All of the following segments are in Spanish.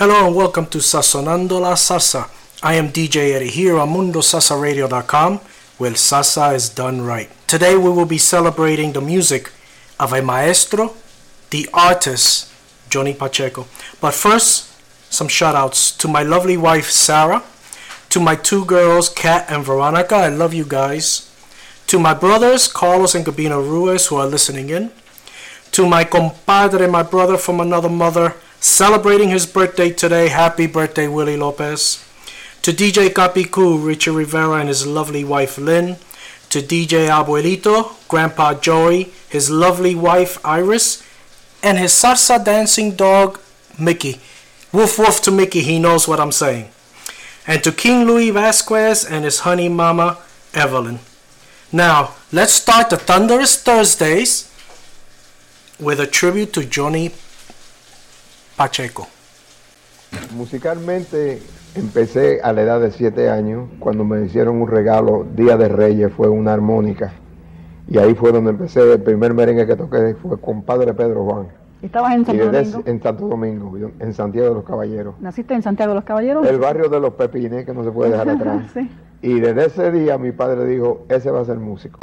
Hello and welcome to Sazonando la Salsa. I am DJ Eddie here on MundoSalsaRadio.com, where salsa is done right. Today we will be celebrating the music of a maestro, the artist, Johnny Pacheco. But first, some shout outs to my lovely wife, Sarah, to my two girls, Kat and Veronica. I love you guys. To my brothers, Carlos and Gabino Ruiz, who are listening in. To my compadre, my brother from another mother, celebrating his birthday today. Happy birthday, Willie Lopez. To DJ Capicu, Richard Rivera, and his lovely wife, Lynn. To DJ Abuelito, Grandpa Joey, his lovely wife, Iris, and his salsa dancing dog, Mickey. Woof woof to Mickey, he knows what I'm saying. And to King Louis Vasquez and his honey mama, Evelyn. Now, let's start the Thunderous Thursdays with a tribute to Johnny Pacheco. Musicalmente empecé a la edad de 7 años, cuando me hicieron un regalo, Día de Reyes, fue una armónica. Y ahí fue donde empecé, el primer merengue que toqué fue con Padre Pedro Juan. ¿Estabas en Y Santo desde Domingo? en Santo Domingo, en Santiago de los Caballeros. ¿Naciste en Santiago de los Caballeros? El barrio de los Pepines, que no se puede dejar atrás. Sí. Y desde ese día mi padre dijo, ese va a ser músico.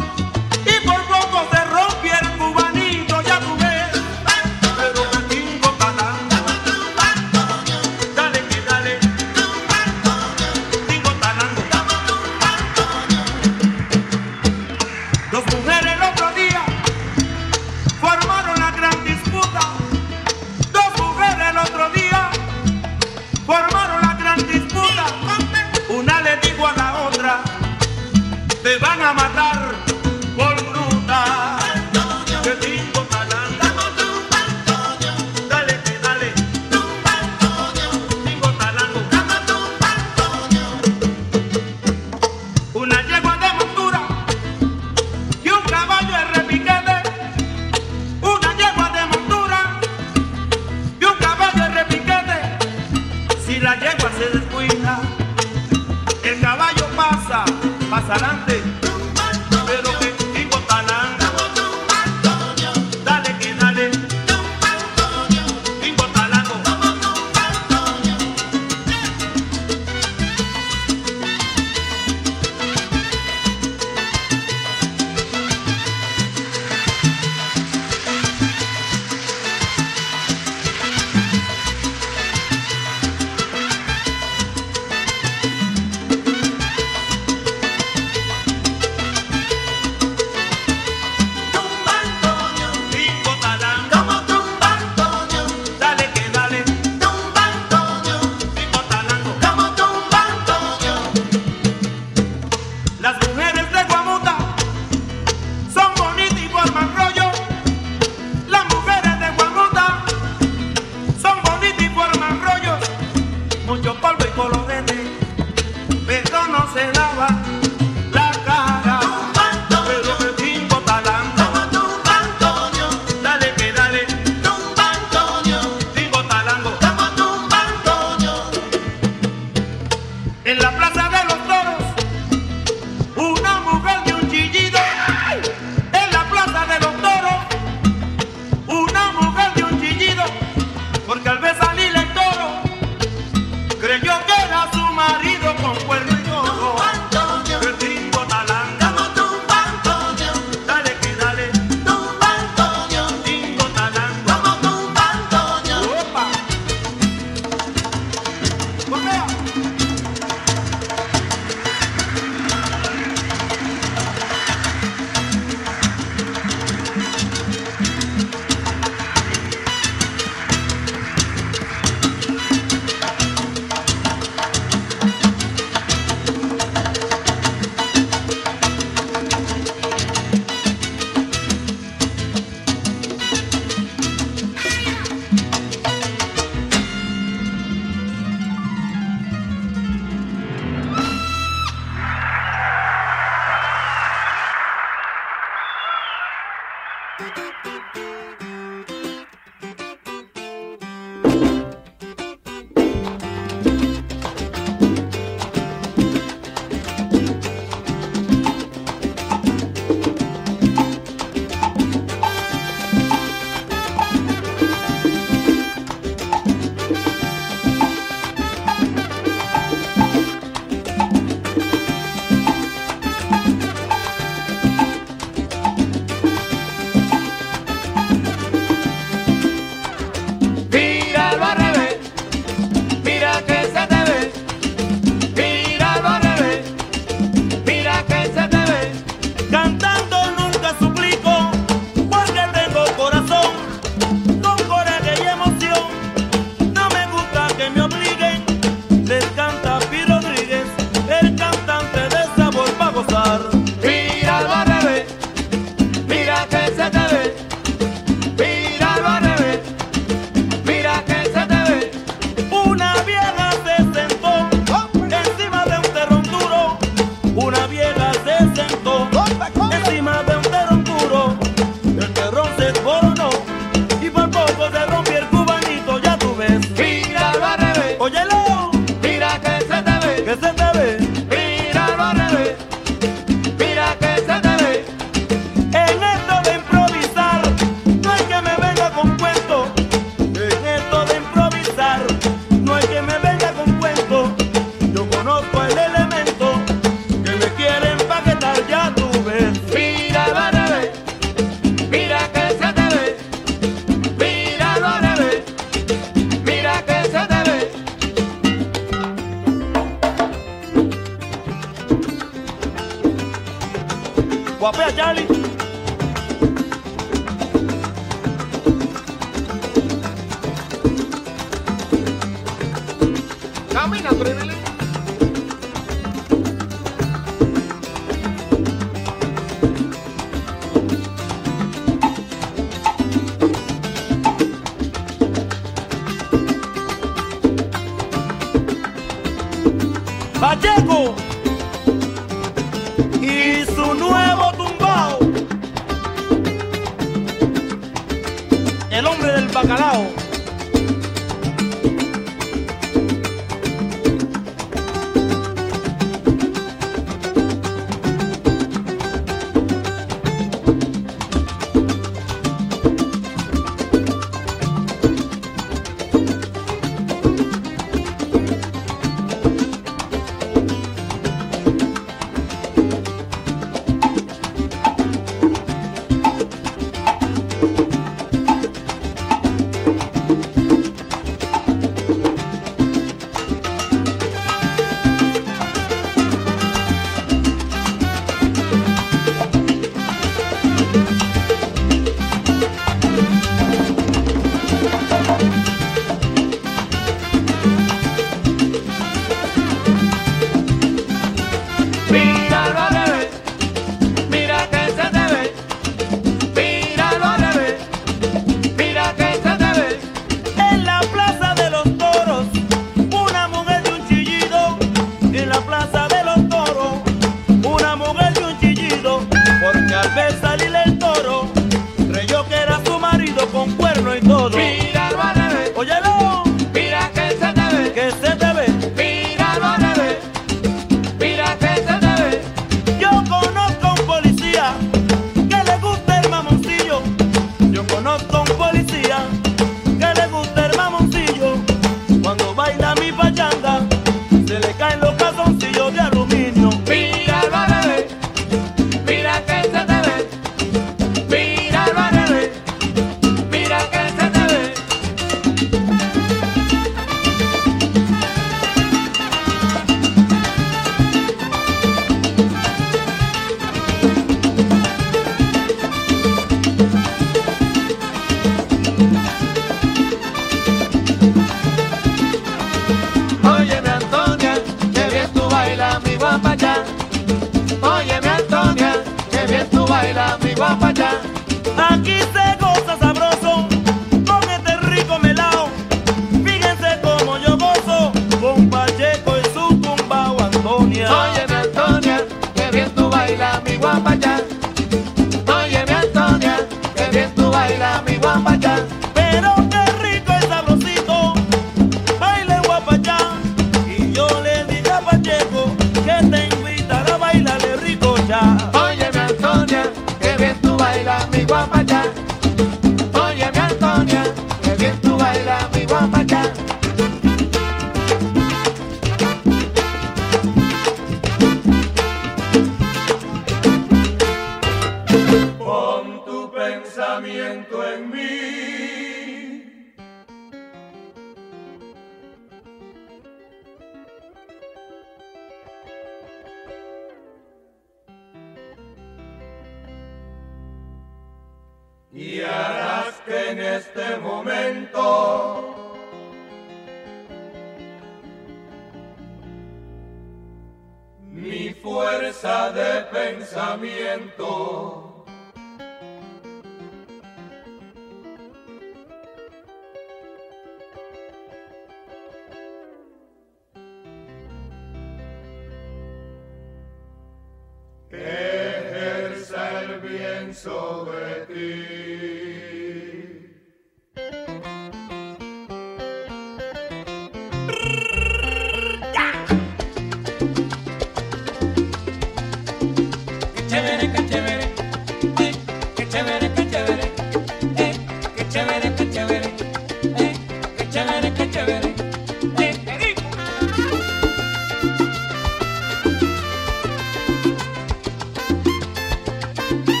Qué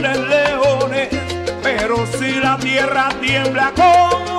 tiemblen leones, pero si la tierra tiembla con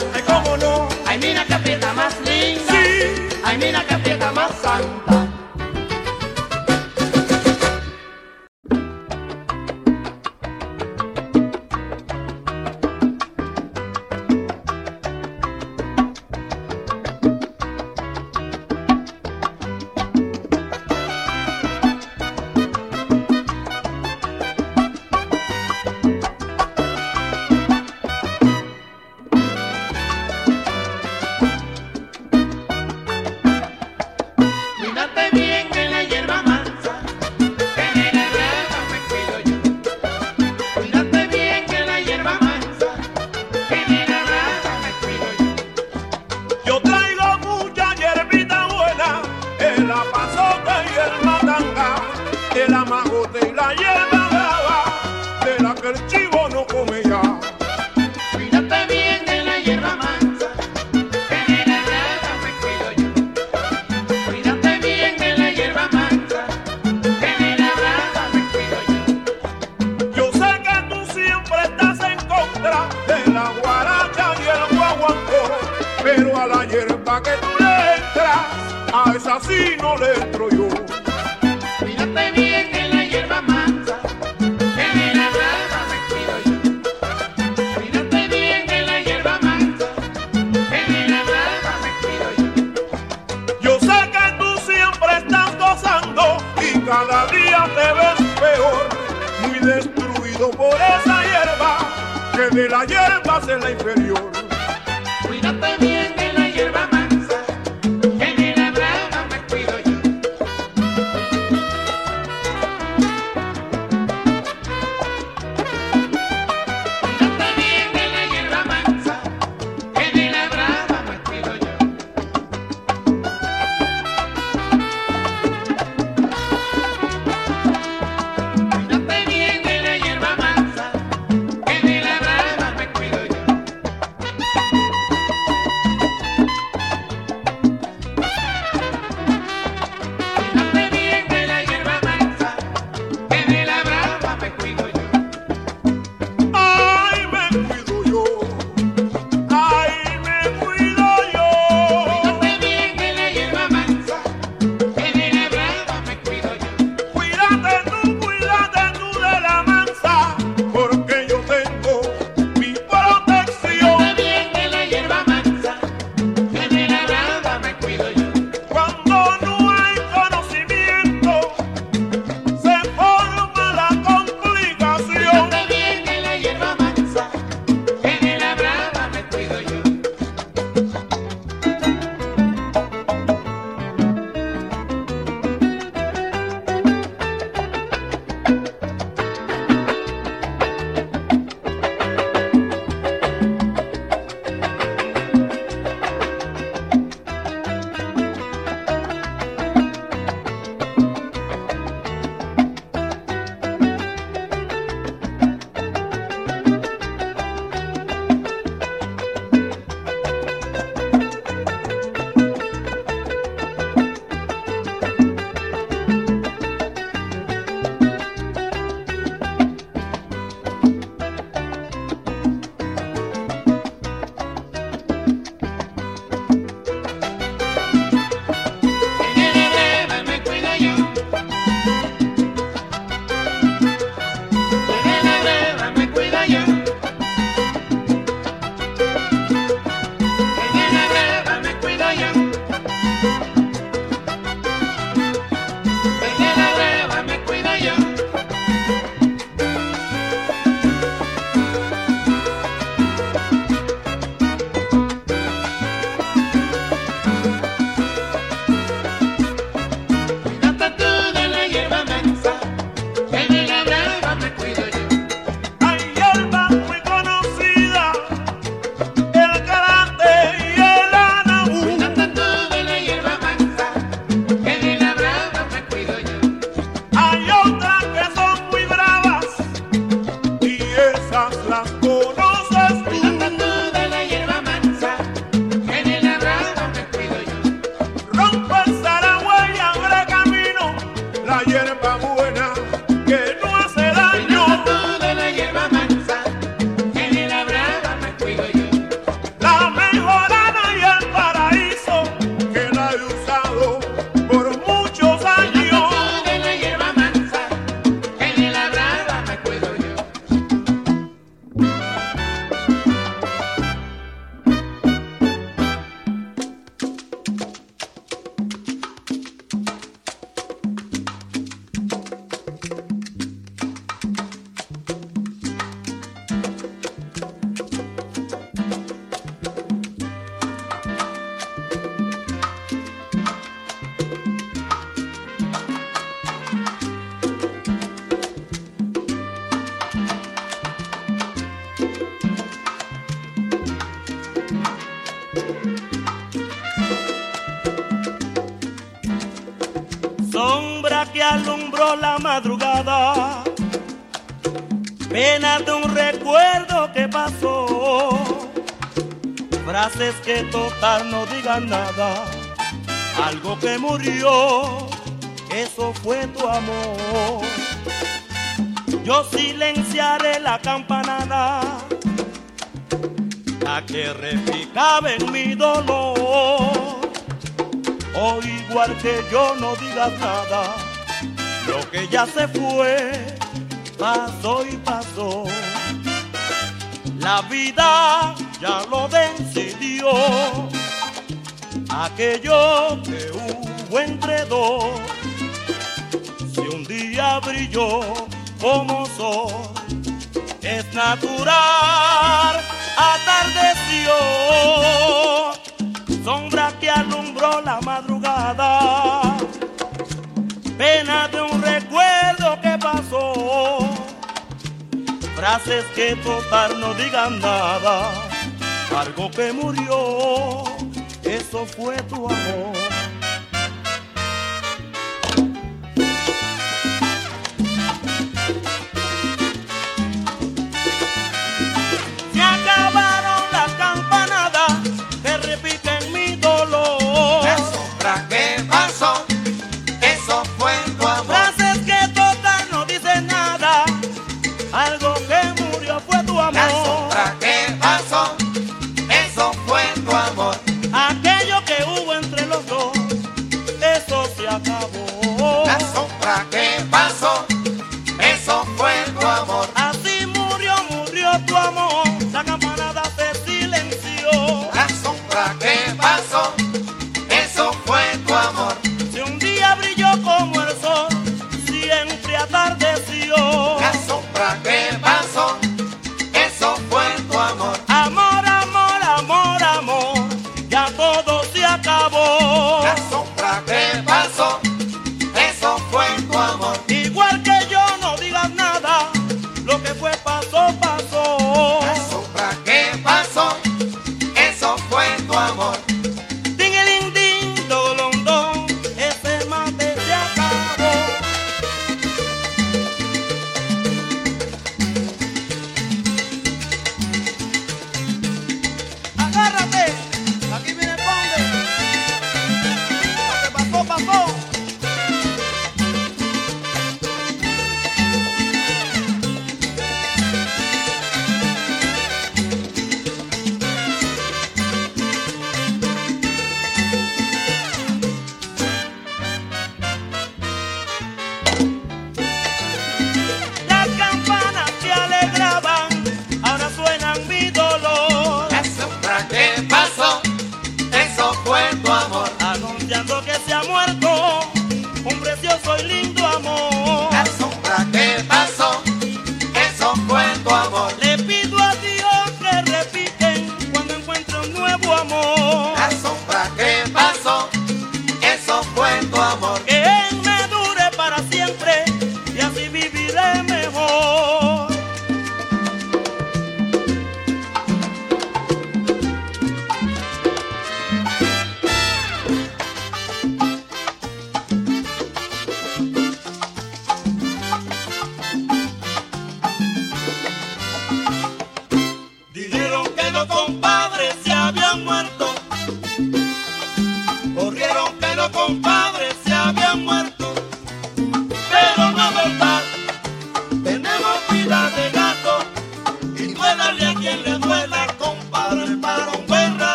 san. Ay, cómo no. Ay, mira que fiesta más linda. Sí. Ay, mira que fiesta más santa. que total no digan nada. Algo que murió, eso fue tu amor. Yo silenciaré la campanada, la que repicaba en mi dolor. O igual que yo no digas nada, lo que ya se fue, pasó y pasó. La vida ya lo aquello que hubo entre dos. Si un día brilló como sol, es natural, atardeció, sombra que alumbró la madrugada, pena de un recuerdo que pasó, frases que total no digan nada, algo que murió eso fue tu amor.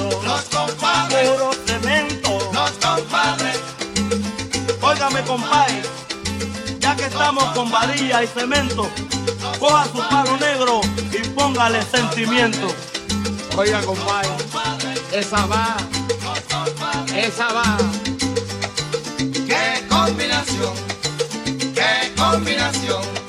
cemento, los compadres, puro cemento, los compadres. Óigame, compadre, ya que estamos con varilla y cemento, coja su palo negro y póngale sentimiento. Oiga, compadre, esa va, esa va. ¡Qué combinación! ¡Qué combinación!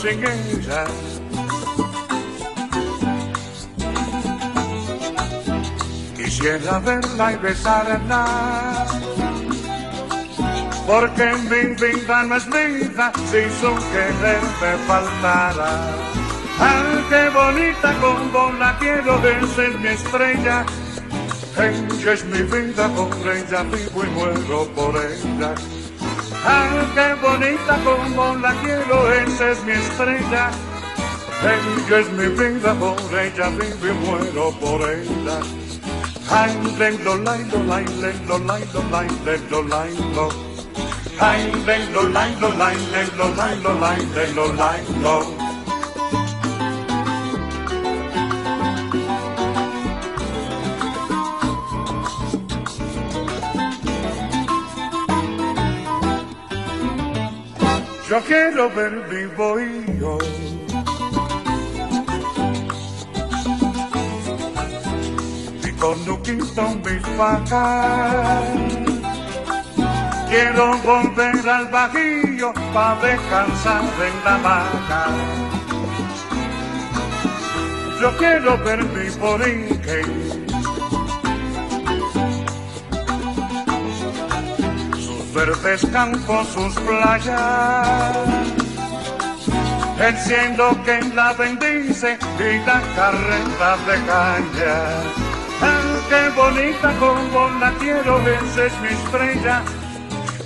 ceguera. Quisiera verla y besarla, porque mi vida no es vida si su querer me faltara. ¡Ay, qué bonita como la quiero! Esa es mi estrella, ella es mi vida, con ella vivo y muero por ella. Ah, qué bonita como la quiero, esa es mi estrella. Ella es mi vida, por ella vivo y muero por ella. Ay, lendo, lendo, lendo, lendo, lendo, lendo. Ay, lendo, lendo, lendo, lendo, lendo, lendo. Yo quiero ver vivo y yo. Un Kingston mis. Quiero volver al bajillo para descansar en la vaca. Yo quiero ver mi borinque. Sus verdes campos, sus playas. El cielo que la bendice y la carreta de caña. Ah, qué bonita como la quiero, esa es mi estrella.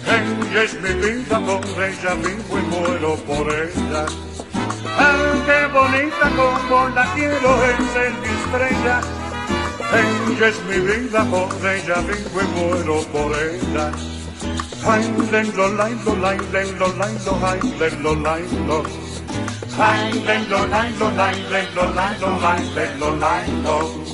Ella es mi vida, por ella vivo y muero por ella. Ah, qué bonita como la quiero, esa es mi estrella. Ella es mi vida, por ella vivo y muero por ella. Ay, lendo, laindo, lai, lendo, laindo, ay, lendo, laindo. Ay, lendo, laindo,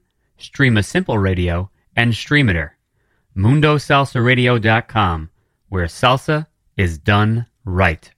Stream a Simple Radio, and Streamiter. MundoSalsaRadio.com, where salsa is done right.